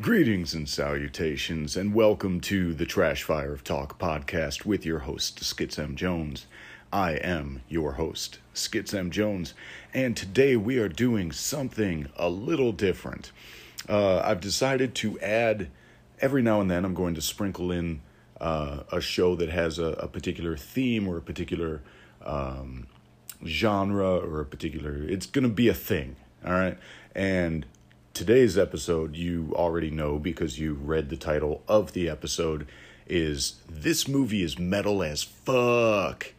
Greetings and salutations, and welcome to the Trash Fire of Talk podcast with your host, Skitz M. Jones. I am your host, Skitz M. Jones, and today we are doing something a little different. Uh, I've decided to add, every now and then, I'm going to sprinkle in uh, a show that has a, a, particular theme or a particular um, genre or a particular, it's going to be a thing, all right? And today's episode, you already know because you read the title of the episode, is This Movie is Metal as Fuck.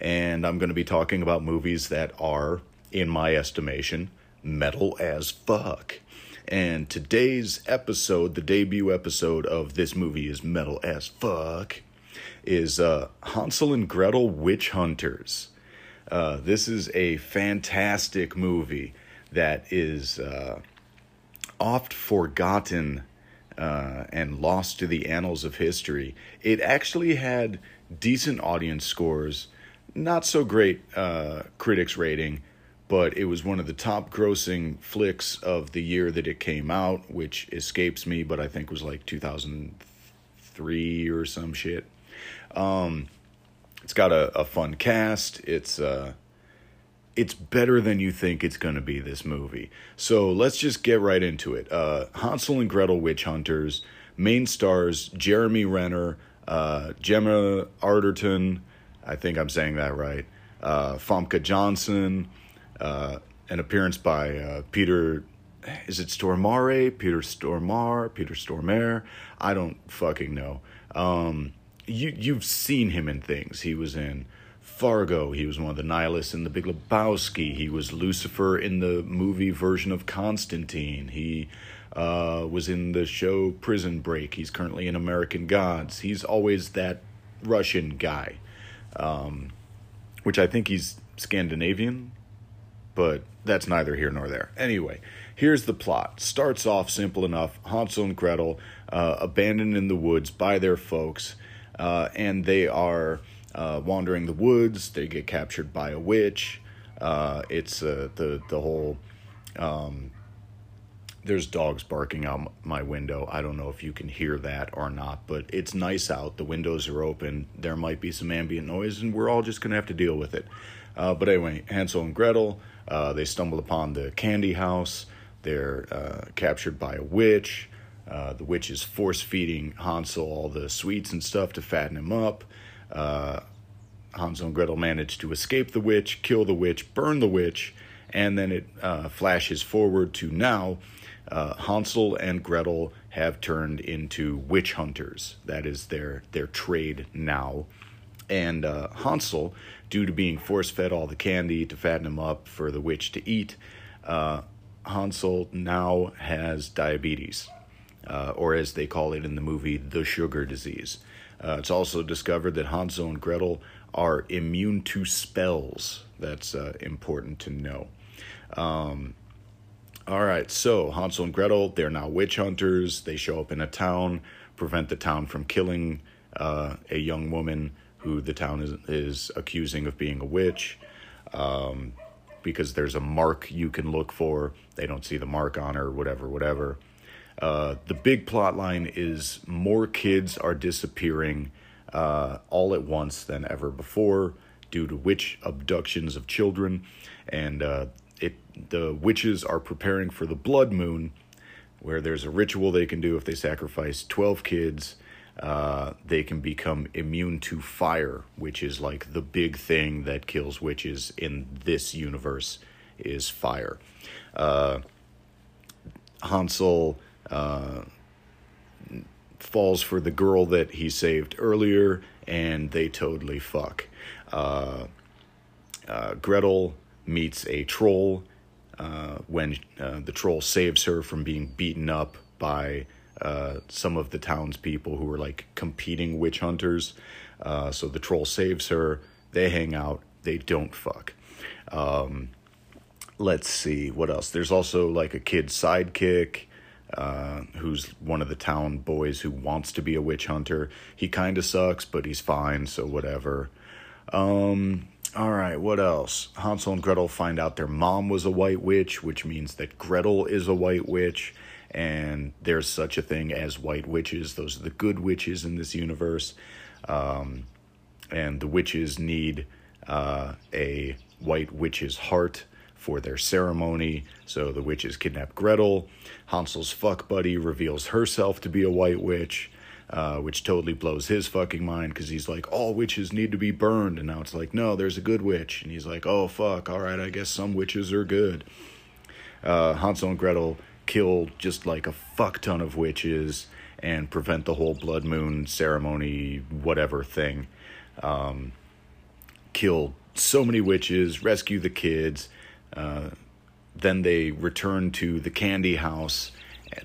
And I'm going to be talking about movies that are, in my estimation, metal as fuck. And today's episode, the debut episode of This Movie is Metal as Fuck, is uh, Hansel and Gretel Witch Hunters. Uh, this is a fantastic movie that is. Uh, oft forgotten uh, and lost to the annals of history. It actually had decent audience scores, not so great uh, critics rating, but it was one of the top grossing flicks of the year that it came out, which escapes me, but I think was like 2003 or some shit. Um, it's got a, a fun cast. It's uh, it's better than you think it's going to be this movie. So let's just get right into it. Uh, Hansel and Gretel Witch Hunters, main stars Jeremy Renner, uh, Gemma Arterton, I think I'm saying that right, uh, Famke Janssen, uh, an appearance by uh, Peter, is it Stormare? Peter Stormare? Peter Stormare? I don't fucking know. Um, you, you've seen him in things. He was in Fargo. He was one of the nihilists in The Big Lebowski. He was Lucifer in the movie version of Constantine. He uh, was in the show Prison Break. He's currently in American Gods. He's always that Russian guy, um, which I think he's Scandinavian, but that's neither here nor there. Anyway, here's the plot. Starts off simple enough. Hansel and Gretel uh, abandoned in the woods by their folks, uh, and they are uh, wandering the woods. They get captured by a witch. Uh, it's uh, the the whole. Um, there's dogs barking out my window. I don't know if you can hear that or not, but it's nice out. The windows are open. There might be some ambient noise, and we're all just gonna have to deal with it. Uh, but anyway, Hansel and Gretel. Uh, they stumble upon the candy house. They're captured by a witch. The witch is force feeding Hansel all the sweets and stuff to fatten him up. Uh, Hansel and Gretel manage to escape the witch, kill the witch, burn the witch, and then it uh, flashes forward to now. Uh, Hansel and Gretel have turned into witch hunters. That is their their trade now. And uh, Hansel, due to being force fed all the candy to fatten him up for the witch to eat, uh, Hansel now has diabetes, uh, or as they call it in the movie, the sugar disease. Uh, it's also discovered that Hansel and Gretel are immune to spells. That's uh, important to know. Um, all right, so Hansel and Gretel, they're now witch hunters. They show up in a town, prevent the town from killing uh, a young woman who the town is, is accusing of being a witch. Um, because there's a mark you can look for. They don't see the mark on her, whatever, whatever. Uh, the big plot line is more kids are disappearing uh, all at once than ever before due to witch abductions of children, and uh, it the witches are preparing for the blood moon, where there's a ritual they can do if they sacrifice twelve kids. Uh, they can become immune to fire, which is like the big thing that kills witches in this universe is fire. Uh, Hansel uh, falls for the girl that he saved earlier, and they totally fuck. Uh, uh, Gretel meets a troll uh, when uh, the troll saves her from being beaten up by uh, some of the townspeople who are like competing witch hunters. Uh, so the troll saves her. They hang out. They don't fuck. Um, let's see what else. There's also like a kid sidekick uh, who's one of the town boys who wants to be a witch hunter. He kind of sucks, but he's fine, so whatever. Um, all right, what else? Hansel and Gretel find out their mom was a white witch, which means that Gretel is a white witch, and there's such a thing as white witches. Those are the good witches in this universe. Um, and the witches need uh, a white witch's heart for their ceremony. So the witches kidnap Gretel. Hansel's fuck buddy reveals herself to be a white witch, uh, which totally blows his fucking mind because he's like, all witches need to be burned. And now it's like, no, there's a good witch. And he's like, oh, fuck, all right, I guess some witches are good. Uh, Hansel and Gretel kill just like a fuck ton of witches and prevent the whole blood moon ceremony, whatever thing. Um, kill so many witches, rescue the kids. Uh, then they return to the candy house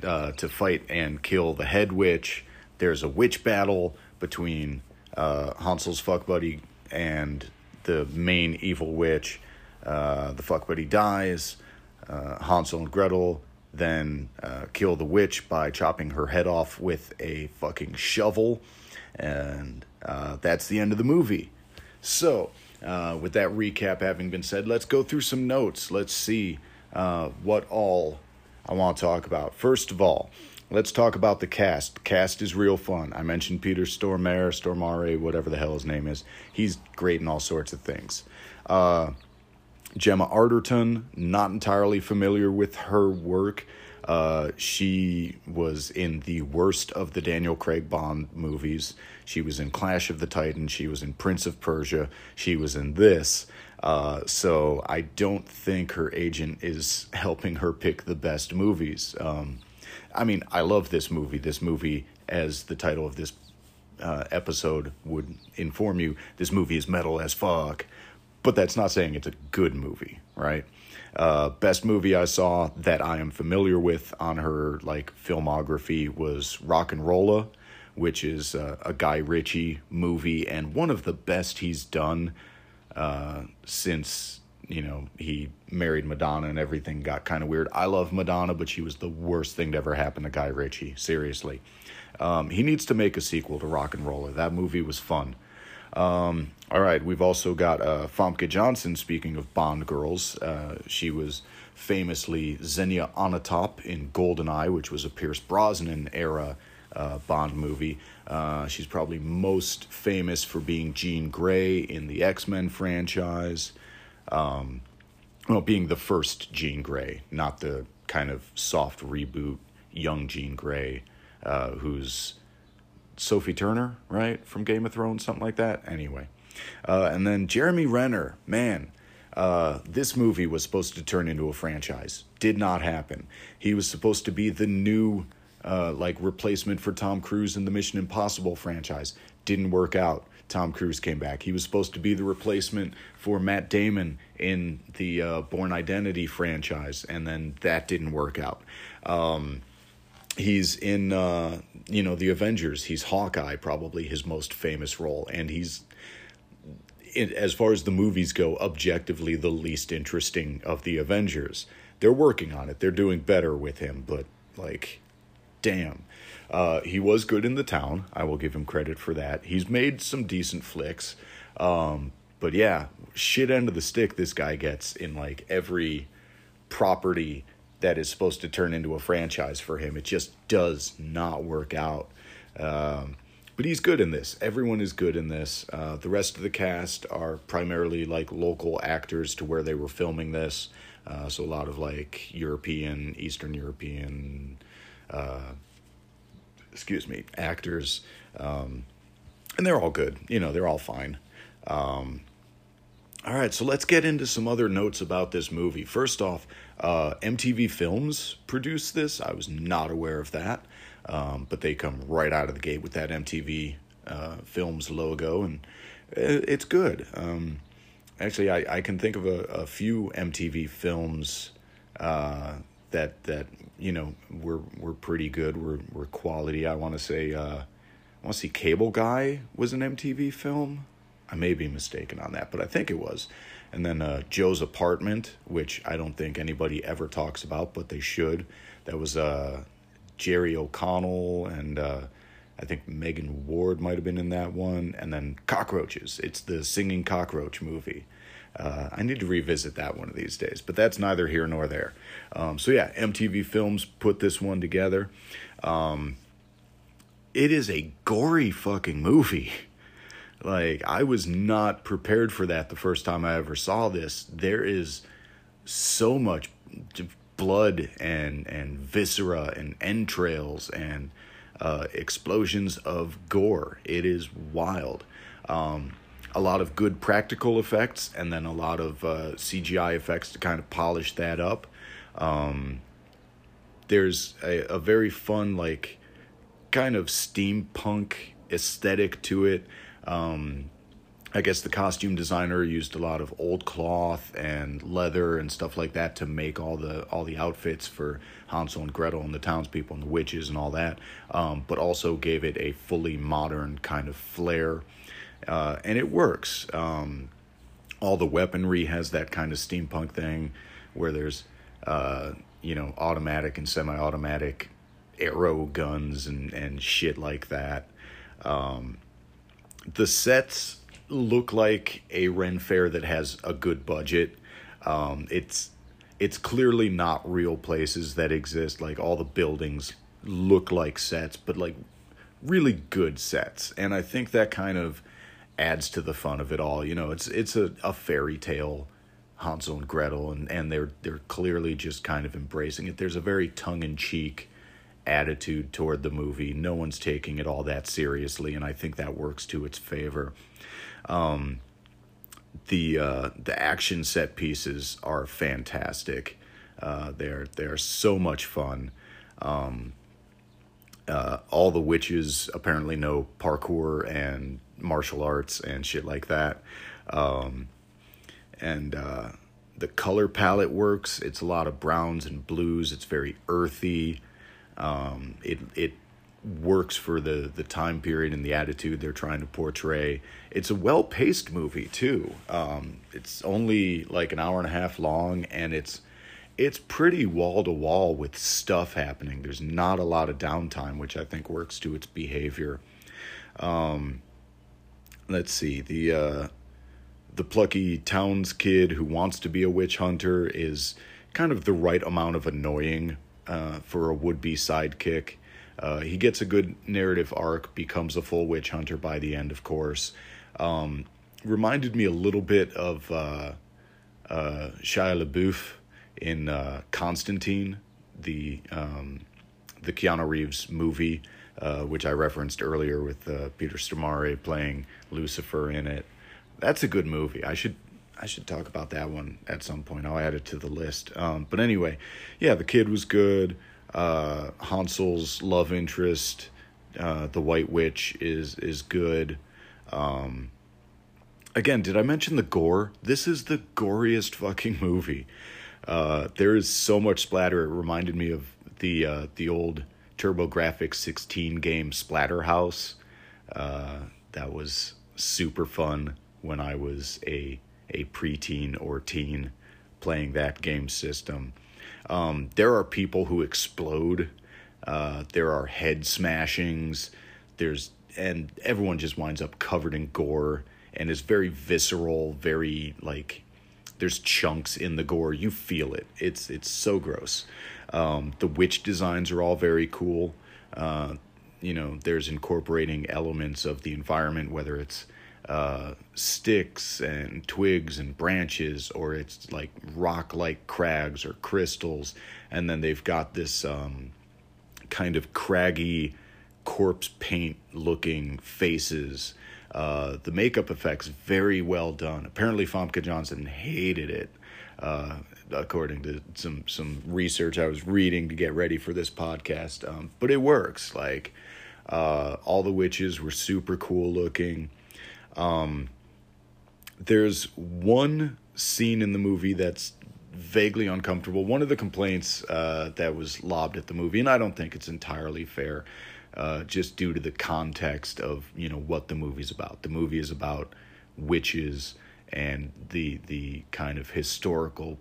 uh, to fight and kill the head witch. There's a witch battle between uh, Hansel's fuck buddy and the main evil witch. Uh, the fuck buddy dies. Uh, Hansel and Gretel then uh, kill the witch by chopping her head off with a fucking shovel. And uh, that's the end of the movie. So, uh, with that recap having been said, let's go through some notes. Let's see uh, what all I want to talk about. First of all, let's talk about the cast. The cast is real fun. I mentioned Peter Stormare, Stormare, whatever the hell his name is. He's great in all sorts of things. Uh, Gemma Arterton, not entirely familiar with her work. Uh, she was in the worst of the Daniel Craig Bond movies. She was in Clash of the Titans. She was in Prince of Persia. She was in this. Uh, so I don't think her agent is helping her pick the best movies. Um, I mean, I love this movie. This movie, as the title of this uh, episode would inform you, this movie is metal as fuck. But that's not saying it's a good movie, right? Uh, best movie I saw that I am familiar with on her like filmography was RocknRolla, which is uh, a Guy Ritchie movie and one of the best he's done uh, since you know he married Madonna and everything got kind of weird. I love Madonna, but she was the worst thing to ever happen to Guy Ritchie. Seriously, um, he needs to make a sequel to RocknRolla. That movie was fun. Um, all right, we've also got uh, Famke Janssen. Speaking of Bond girls, uh, she was famously Xenia Onatopp in Goldeneye, which was a Pierce Brosnan era uh, Bond movie. Uh, she's probably most famous for being Jean Grey in the X Men franchise. Um, well, being the first Jean Grey, not the kind of soft reboot young Jean Grey, uh, who's Sophie Turner, right, from Game of Thrones, something like that. Anyway, uh, and then Jeremy Renner, man, uh, this movie was supposed to turn into a franchise. Did not happen. He was supposed to be the new, uh, like, replacement for Tom Cruise in the Mission Impossible franchise. Didn't work out. Tom Cruise came back. He was supposed to be the replacement for Matt Damon in the uh, Bourne Identity franchise, and then that didn't work out. Um, he's in uh, you know the Avengers. He's Hawkeye, probably his most famous role, and he's as far as the movies go, objectively the least interesting of the Avengers. They're working on it. They're doing better with him, but like, damn. Uh, he was good in the town. I will give him credit for that. He's made some decent flicks. Um, but yeah, shit end of the stick this guy gets in like every property that is supposed to turn into a franchise for him. It just does not work out. Um, but he's good in this. Everyone is good in this. Uh, the rest of the cast are primarily like local actors to where they were filming this. Uh, so a lot of like European, Eastern European, uh, excuse me, actors. Um, and they're all good. You know, they're all fine. Um, all right, so let's get into some other notes about this movie. First off, uh, MTV Films produced this. I was not aware of that, um, but they come right out of the gate with that MTV uh, Films logo, and it's good. Um, actually, I, I can think of a, a few MTV Films uh, that that you know were were pretty good. Were were quality. I want to say. Uh, I want to see Cable Guy was an MTV film. I may be mistaken on that, but I think it was. And then uh, Joe's Apartment, which I don't think anybody ever talks about, but they should. That was uh, Jerry O'Connell and uh, I think Megan Ward might have been in that one. And then Cockroaches. It's the singing cockroach movie. Uh, I need to revisit that one of these days, but that's neither here nor there. Um, so yeah, MTV Films put this one together. Um, it is a gory fucking movie. Like I was not prepared for that the first time I ever saw this. There is so much blood and and viscera and entrails and uh, explosions of gore. It is wild. Um, a lot of good practical effects and then a lot of uh, CGI effects to kind of polish that up. Um, there's a, a very fun, like, kind of steampunk aesthetic to it. Um, I guess the costume designer used a lot of old cloth and leather and stuff like that to make all the all the outfits for Hansel and Gretel and the townspeople and the witches and all that, um, but also gave it a fully modern kind of flair, uh, and it works. Um, all the weaponry has that kind of steampunk thing, where there's uh, you know automatic and semi-automatic arrow guns and and shit like that. Um, the sets look like a Ren Fair that has a good budget. Um, it's it's clearly not real places that exist. Like all the buildings look like sets, but like really good sets. And I think that kind of adds to the fun of it all. You know, it's it's a, a fairy tale Hansel and Gretel and, and they're they're clearly just kind of embracing it. There's a very tongue in cheek attitude toward the movie. No one's taking it all that seriously, and I think that works to its favor. Um, the uh, the action set pieces are fantastic. Uh, they're they're so much fun. Um, uh, all the witches apparently know parkour and martial arts and shit like that. Um, and uh, the color palette works. It's a lot of browns and blues. It's very earthy. Um, it it works for the the time period and the attitude they're trying to portray. It's a well paced movie too. Um, it's only like an hour and a half long, and it's it's pretty wall to wall with stuff happening. There's not a lot of downtime, which I think works to its behavior. Um, let's see the uh, the plucky towns kid who wants to be a witch hunter is kind of the right amount of annoying uh, for a would be sidekick. Uh, he gets a good narrative arc, becomes a full witch hunter by the end, of course. Um, reminded me a little bit of uh, uh, Shia LaBeouf in uh, Constantine, the um, the Keanu Reeves movie, uh, which I referenced earlier with uh, Peter Stormare playing Lucifer in it. That's a good movie. I should I should talk about that one at some point. I'll add it to the list. Um, but anyway, yeah, the kid was good uh, Hansel's love interest, uh, the White Witch, is is good. Um, again, did I mention the gore? This is the goriest fucking movie. Uh, there is so much splatter. It reminded me of the uh, the old TurboGrafx 16 game Splatterhouse. Uh, that was super fun when I was a a preteen or teen playing that game system. Um, there are people who explode. Uh, there are head smashings. There's and everyone just winds up covered in gore and is very visceral, very like there's chunks in the gore. You feel it. It's it's so gross. Um, the witch designs are all very cool. Uh, you know, there's incorporating elements of the environment, whether it's uh, sticks and twigs and branches, or it's like rock like crags or crystals. And then they've got this um, kind of craggy corpse paint looking faces. Uh, the makeup effects very well done. Apparently, Famke Johnson hated it, uh, according to some some research I was reading to get ready for this podcast. Um, but it works. Like uh, all the witches were super cool looking. Um, there's one scene in the movie that's vaguely uncomfortable. One of the complaints uh, that was lobbed at the movie, and I don't think it's entirely fair, uh, just due to the context of you know what the movie's about. The movie is about witches and the the kind of historical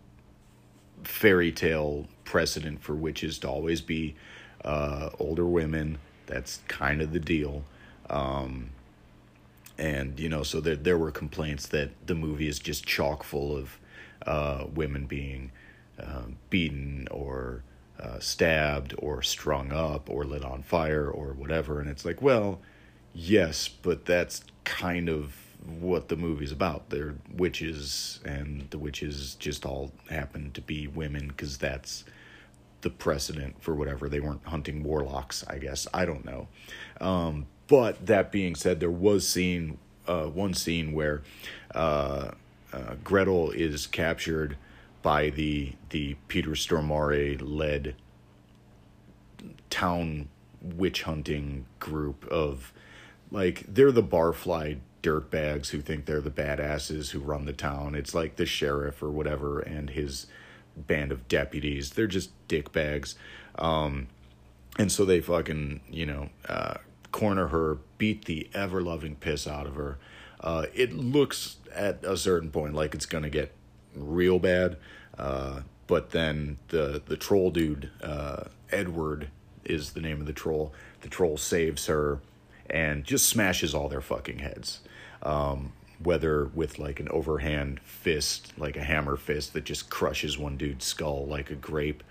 fairy tale precedent for witches to always be uh, older women. That's kind of the deal. Um, and you know, so there there were complaints that the movie is just chock full of uh, women being uh, beaten or uh, stabbed or strung up or lit on fire or whatever, and it's like, well, yes, but that's kind of what the movie's about. They're witches, and the witches just all happen to be women because that's the precedent for whatever. They weren't hunting warlocks, I guess. I don't know. Um, but that being said, there was scene uh, one scene where uh, uh, Gretel is captured by the the Peter Stormare led town witch hunting group of like they're the barfly dirtbags who think they're the badasses who run the town. It's like the sheriff or whatever and his band of deputies. They're just dickbags. Um, and so they fucking, you know, uh, corner her, beat the ever loving piss out of her. Uh, it looks at a certain point like it's gonna get real bad, uh, but then the the troll dude, uh, Edward, is the name of the troll. The troll saves her and just smashes all their fucking heads. Um, whether with like an overhand fist, like a hammer fist that just crushes one dude's skull like a grape.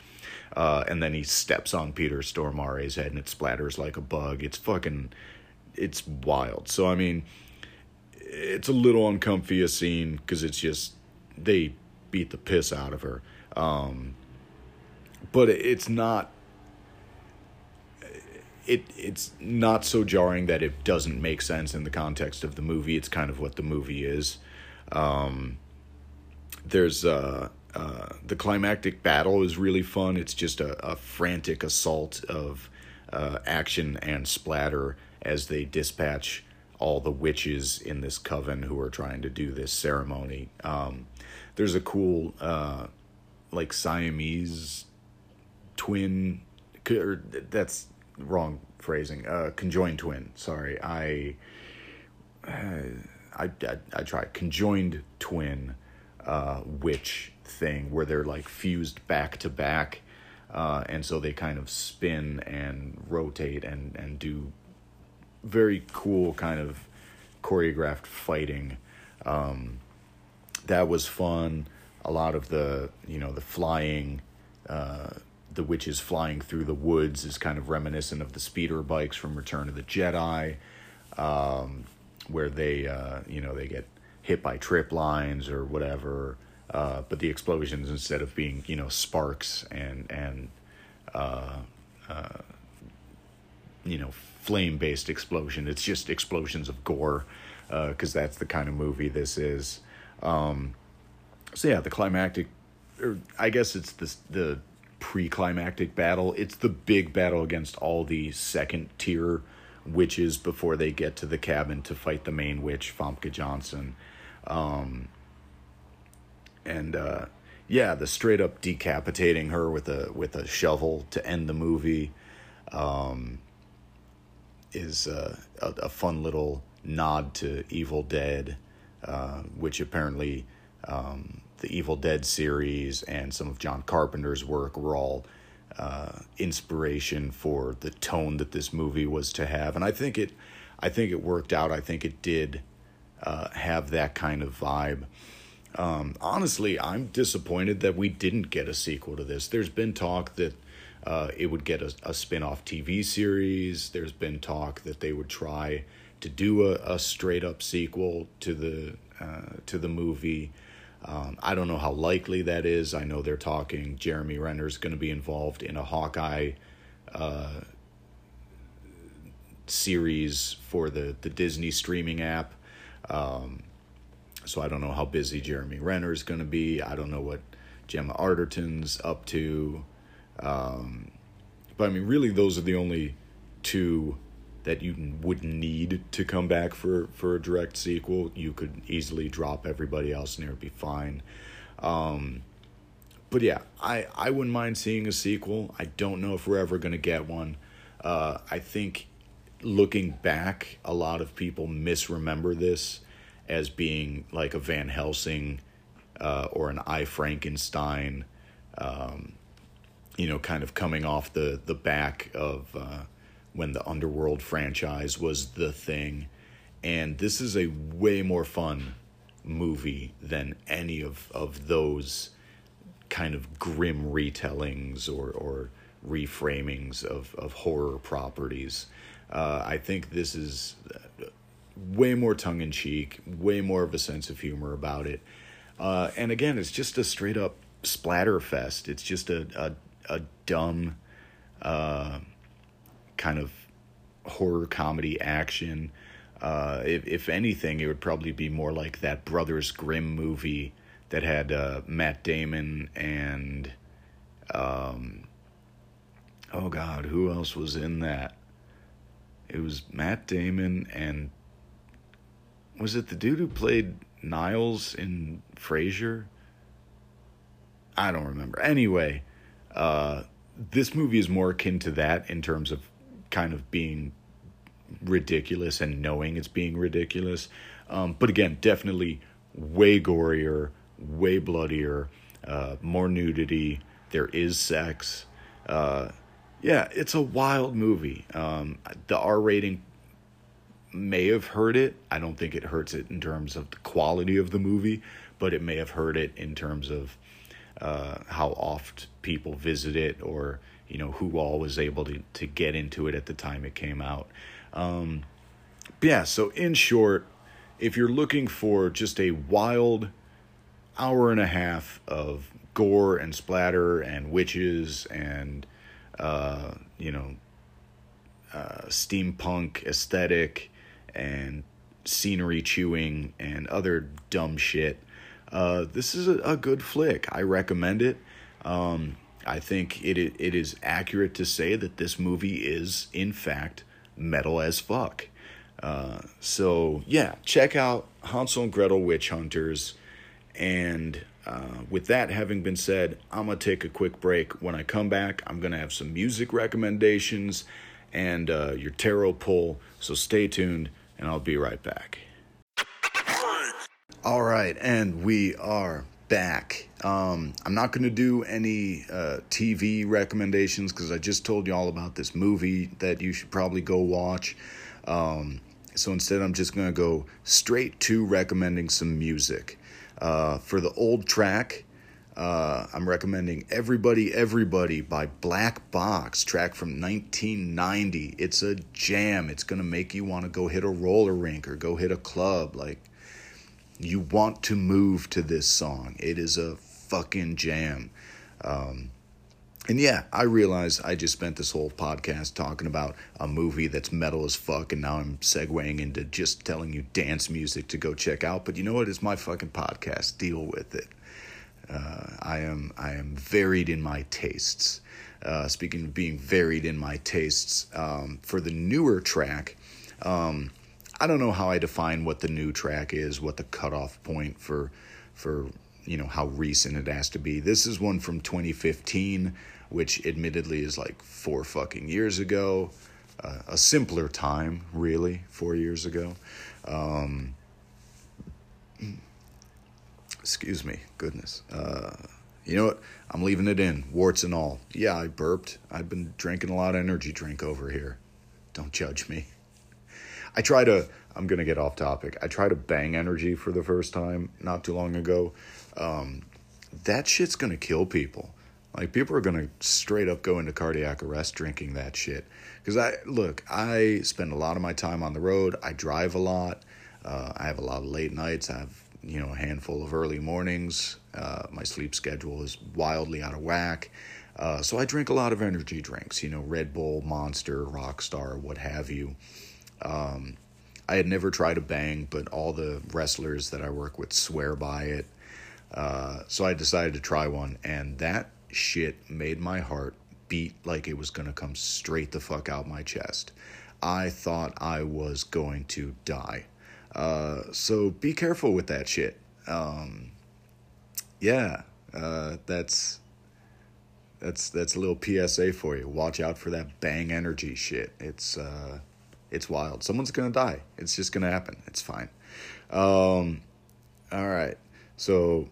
Uh, and then he steps on Peter Stormare's head and it splatters like a bug. It's fucking, it's wild. So, I mean, it's a little uncomfy a scene because it's just, they beat the piss out of her. Um, but it's not it it's not so jarring that it doesn't make sense in the context of the movie. It's kind of what the movie is. Um, there's uh, uh, the climactic battle is really fun. It's just a, a frantic assault of uh, action and splatter as they dispatch all the witches in this coven who are trying to do this ceremony. Um, there's a cool uh, like Siamese twin. Or that's wrong phrasing. Uh, conjoined twin. Sorry, I, uh, I, I, I tried conjoined twin, uh, witch thing where they're like fused back to back, uh, and so they kind of spin and rotate and and do very cool kind of choreographed fighting. Um, that was fun. A lot of the you know the flying. Uh, the witches flying through the woods is kind of reminiscent of the speeder bikes from Return of the Jedi, um, where they uh, you know they get hit by trip lines or whatever. Uh, but the explosions instead of being you know sparks and and uh, uh you know flame based explosion, it's just explosions of gore because uh, that's the kind of movie this is. Um, so yeah, the climactic, or I guess it's the the pre-climactic battle. It's the big battle against all the second tier witches before they get to the cabin to fight the main witch, Famke Johnson. Um, and uh, yeah, the straight up decapitating her with a with a shovel to end the movie um, is uh, a, a, fun little nod to Evil Dead, uh, which apparently um, the Evil Dead series and some of John Carpenter's work were all uh, inspiration for the tone that this movie was to have, and I think it, I think it worked out. I think it did uh, have that kind of vibe. Um, honestly, I'm disappointed that we didn't get a sequel to this. There's been talk that uh, it would get a, a spin off TV series. There's been talk that they would try to do a, a straight up sequel to the uh, to the movie. Um, I don't know how likely that is. I know they're talking. Jeremy Renner is going to be involved in a Hawkeye uh, series for the the Disney streaming app. Um, so I don't know how busy Jeremy Renner is going to be. I don't know what Gemma Arterton's up to. Um, but I mean, really, those are the only two that you would need to come back for for a direct sequel. You could easily drop everybody else and it would be fine. Um, but yeah, I I wouldn't mind seeing a sequel. I don't know if we're ever gonna get one. Uh, I think looking back, a lot of people misremember this as being like a Van Helsing uh, or an I Frankenstein. Um, you know, kind of coming off the the back of uh, when the Underworld franchise was the thing. and this is a way more fun movie than any of of those kind of grim retellings or or reframings of of horror properties. Uh, I think this is way more tongue in cheek, way more of a sense of humor about it. Uh, and again, it's just a straight up splatter fest. It's just a a, a dumb uh, kind of horror comedy action. Uh, if if anything, it would probably be more like that Brothers Grimm movie that had uh, Matt Damon and um, oh god, who else was in that? It was Matt Damon and was it the dude who played Niles in Frasier? I don't remember. Anyway, uh, this movie is more akin to that in terms of kind of being ridiculous and knowing it's being ridiculous. Um, but again, definitely way gorier, way bloodier, uh, more nudity. There is sex. Uh, yeah, it's a wild movie. Um, the R rating may have hurt it. I don't think it hurts it in terms of the quality of the movie, but it may have hurt it in terms of uh, how oft people visit it or you know who all was able to, to get into it at the time it came out. Um, yeah, so in short, if you're looking for just a wild hour and a half of gore and splatter and witches and uh, you know uh, steampunk aesthetic and scenery chewing and other dumb shit. Uh, this is a, a, good flick. I recommend it. Um, I think it it is accurate to say that this movie is in fact metal as fuck. Uh, so yeah, check out Hansel and Gretel Witch Hunters. And uh, with that having been said, I'm gonna take a quick break. When I come back, I'm gonna have some music recommendations and uh, your tarot pull. So stay tuned, and I'll be right back. All right, and we are back. Um, I'm not going to do any uh, TV recommendations because I just told you all about this movie that you should probably go watch. Um, so instead, I'm just going to go straight to recommending some music. Uh, for the old track, uh, I'm recommending Everybody Everybody by Black Box, track from 1990. It's a jam. It's going to make you want to go hit a roller rink or go hit a club. Like, you want to move to this song. It is a fucking jam. Um, and yeah, I realize I just spent this whole podcast talking about a movie that's metal as fuck, and now I'm segueing into just telling you dance music to go check out. But you know what? It's my fucking podcast. Deal with it. Uh, I am I am varied in my tastes. Uh, speaking of being varied in my tastes, um, for the newer track, um, I don't know how I define what the new track is, what the cutoff point for for you know how recent it has to be. This is one from 2015, which admittedly is like four fucking years ago. Uh, a simpler time, really, four years ago. Um, excuse me, goodness. Uh, you know what? I'm leaving it in, warts and all. Yeah, I burped. I've been drinking a lot of energy drink over here. Don't judge me. I try to. I'm gonna get off topic. I tried to bang energy for the first time not too long ago. Um, that shit's gonna kill people. Like people are gonna straight up go into cardiac arrest drinking that shit. Because I look, I spend a lot of my time on the road. I drive a lot. Uh, I have a lot of late nights. I have you know a handful of early mornings. Uh, my sleep schedule is wildly out of whack. Uh, so I drink a lot of energy drinks. You know, Red Bull, Monster, Rockstar, what have you. Um, I had never tried a bang, but all the wrestlers that I work with swear by it. Uh, so I decided to try one, and that shit made my heart beat like it was gonna come straight the fuck out my chest. I thought I was going to die. Uh, so be careful with that shit. Um, yeah, uh, that's that's that's a little PSA for you. Watch out for that bang energy shit. It's uh, it's wild. Someone's gonna die. It's just gonna happen. It's fine. Um, all right. So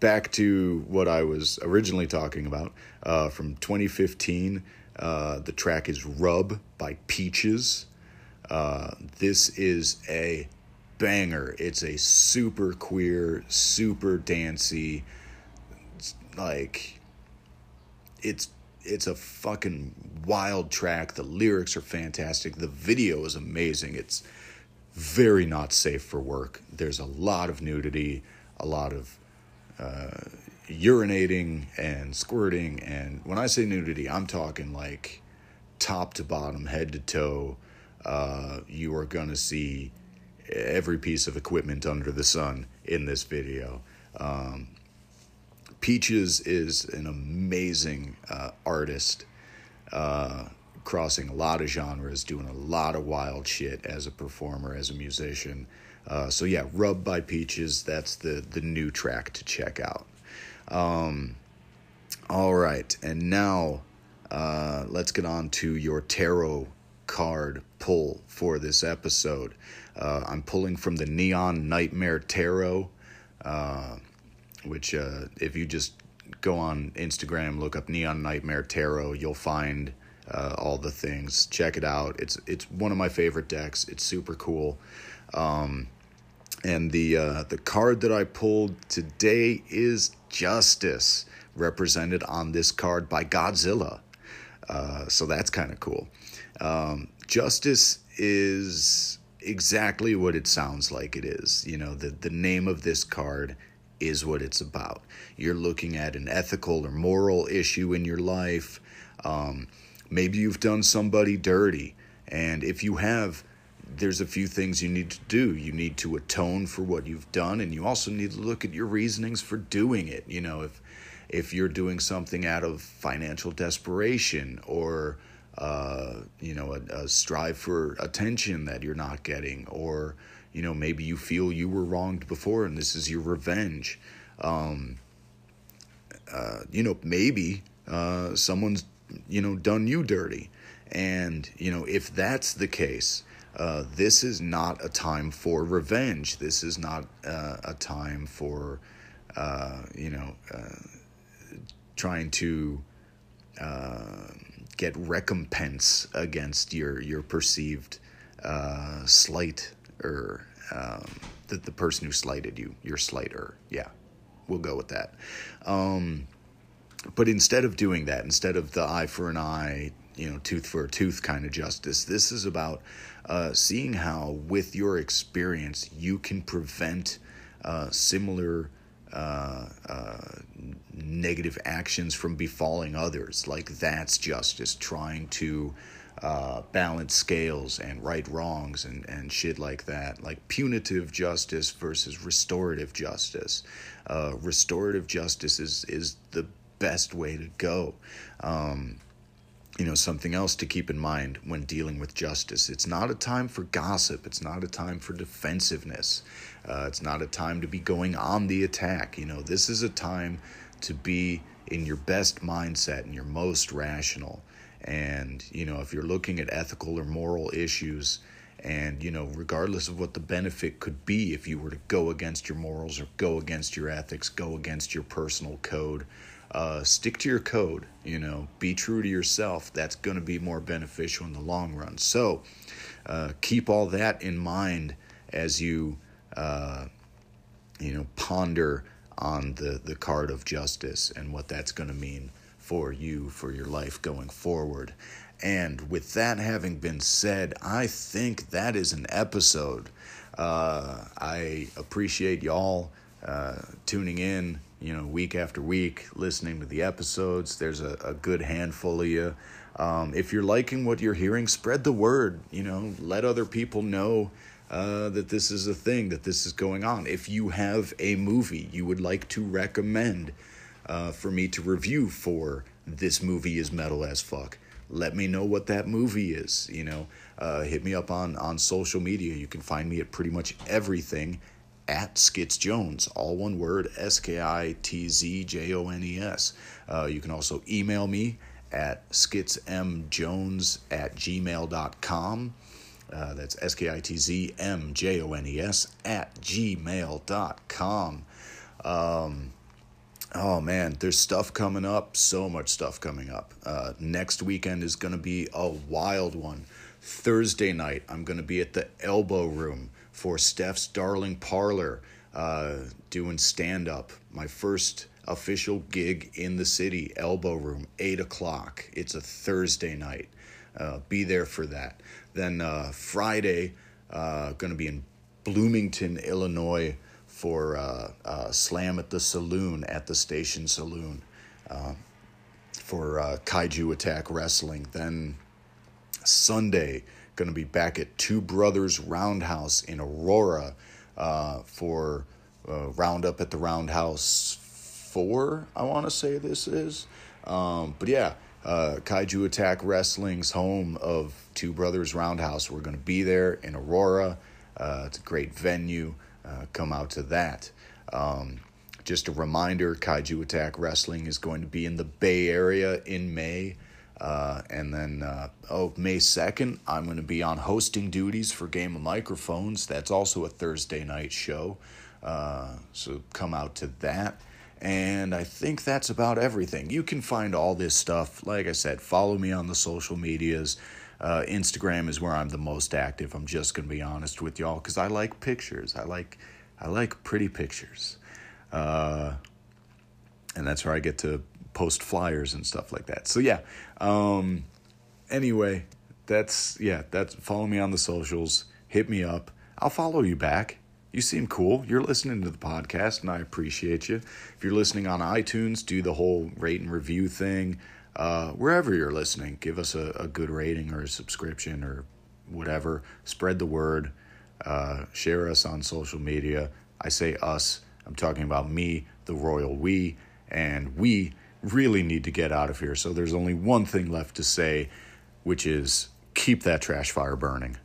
back to what I was originally talking about uh, from 2015. Uh, the track is "Rub" by Peaches. Uh, this is a banger. It's a super queer, super dancey, like it's it's a fucking wild track. The lyrics are fantastic. The video is amazing. It's very not safe for work. There's a lot of nudity, a lot of uh, urinating and squirting. And when I say nudity, I'm talking like top to bottom, head to toe. Uh, you are going to see every piece of equipment under the sun in this video. Um, Peaches is an amazing uh, artist, uh, crossing a lot of genres, doing a lot of wild shit as a performer, as a musician. Uh, so yeah, "Rub" by Peaches. That's the the new track to check out. Um, all right, and now uh, let's get on to your tarot card pull for this episode. Uh, I'm pulling from the Neon Nightmare Tarot, uh, which, uh, if you just go on Instagram, look up Neon Nightmare Tarot, you'll find uh, all the things. Check it out. It's it's one of my favorite decks. It's super cool. Um, and the uh, the card that I pulled today is Justice, represented on this card by Godzilla. Uh, so that's kind of cool. Um, justice is exactly what it sounds like it is. You know, the, the name of this card is what it's about. You're looking at an ethical or moral issue in your life. Um, maybe you've done somebody dirty. And if you have, there's a few things you need to do. You need to atone for what you've done, and you also need to look at your reasonings for doing it. You know, if if you're doing something out of financial desperation or uh, you know, a, a, strive for attention that you're not getting, or you know, maybe you feel you were wronged before and this is your revenge. Um, uh, you know, maybe uh, someone's you know done you dirty, and you know if that's the case. Uh, this is not a time for revenge. This is not uh, a time for, uh, you know, trying to get recompense against your your perceived uh, slight or um, the, the person who slighted you, your slighter. Yeah, we'll go with that. Um, but instead of doing that, instead of the eye for an eye, you know, tooth for a tooth kind of justice, this is about uh, seeing how, with your experience, you can prevent uh, similar uh, uh, negative actions from befalling others. Like that's justice, trying to uh, balance scales and right wrongs and, and shit like that. Like punitive justice versus restorative justice. Uh, restorative justice is, is the best way to go. Um, you know, something else to keep in mind when dealing with justice. It's not a time for gossip. It's not a time for defensiveness. Uh, it's not a time to be going on the attack. You know, this is a time to be in your best mindset and your most rational. And, you know, if you're looking at ethical or moral issues, and, you know, regardless of what the benefit could be if you were to go against your morals or go against your ethics, go against your personal code, uh, stick to your code, you know, be true to yourself. That's going to be more beneficial in the long run. So uh, keep all that in mind as you, uh, you know, ponder on the, the card of justice and what that's going to mean for you, for your life going forward. And with that having been said, I think that is an episode. Uh, I appreciate y'all uh, tuning in, you know, week after week, listening to the episodes. There's a, a good handful of you. Um, if you're liking what you're hearing, spread the word. You know, let other people know uh, that this is a thing, that this is going on. If you have a movie you would like to recommend uh, for me to review for this movie is metal as fuck, let me know what that movie is. You know, uh, hit me up on on social media. You can find me at pretty much everything at Skitz Jones, all one word, S K I T Z J O N E S. Uh, you can also email me at skitzmjones at gmail.com. Uh, that's S K I T Z M J O N E S at gmail.com. Um, oh man, there's stuff coming up, so much stuff coming up. Uh, next weekend is going to be a wild one. Thursday night, I'm going to be at the Elbow Room for Steph's Darling Parlor, uh, doing stand up. My first official gig in the city, Elbow Room, 8 o'clock. It's a Thursday night. Uh, be there for that. Then uh, Friday, uh, going to be in Bloomington, Illinois for uh, Slam at the Saloon at the Station Saloon uh, for uh, Kaiju Attack Wrestling. Then Sunday, going to be back at Two Brothers Roundhouse in Aurora uh, for uh, Roundup at the Roundhouse 4, I want to say this is. Um, but yeah, uh, Kaiju Attack Wrestling's home of Two Brothers Roundhouse. We're going to be there in Aurora. Uh, it's a great venue. Uh, come out to that. Um, just a reminder Kaiju Attack Wrestling is going to be in the Bay Area in May. Uh, and then, uh, oh, May 2nd, I'm going to be on hosting duties for Game of Microphones. That's also a Thursday night show. Uh, so come out to that. And I think that's about everything. You can find all this stuff. Like I said, follow me on the social medias. Uh, Instagram is where I'm the most active. I'm just gonna be honest with y'all because I like pictures. I like I like pretty pictures, uh, and that's where I get to post flyers and stuff like that. So yeah. Um, anyway, that's yeah. That's follow me on the socials. Hit me up. I'll follow you back. You seem cool. You're listening to the podcast, and I appreciate you. If you're listening on iTunes, do the whole rate and review thing. Uh, wherever you're listening, give us a, a, good rating or a subscription or whatever. Spread the word. Uh, share us on social media. I say us. I'm talking about me, the royal we, and we really need to get out of here. So there's only one thing left to say, which is keep that trash fire burning.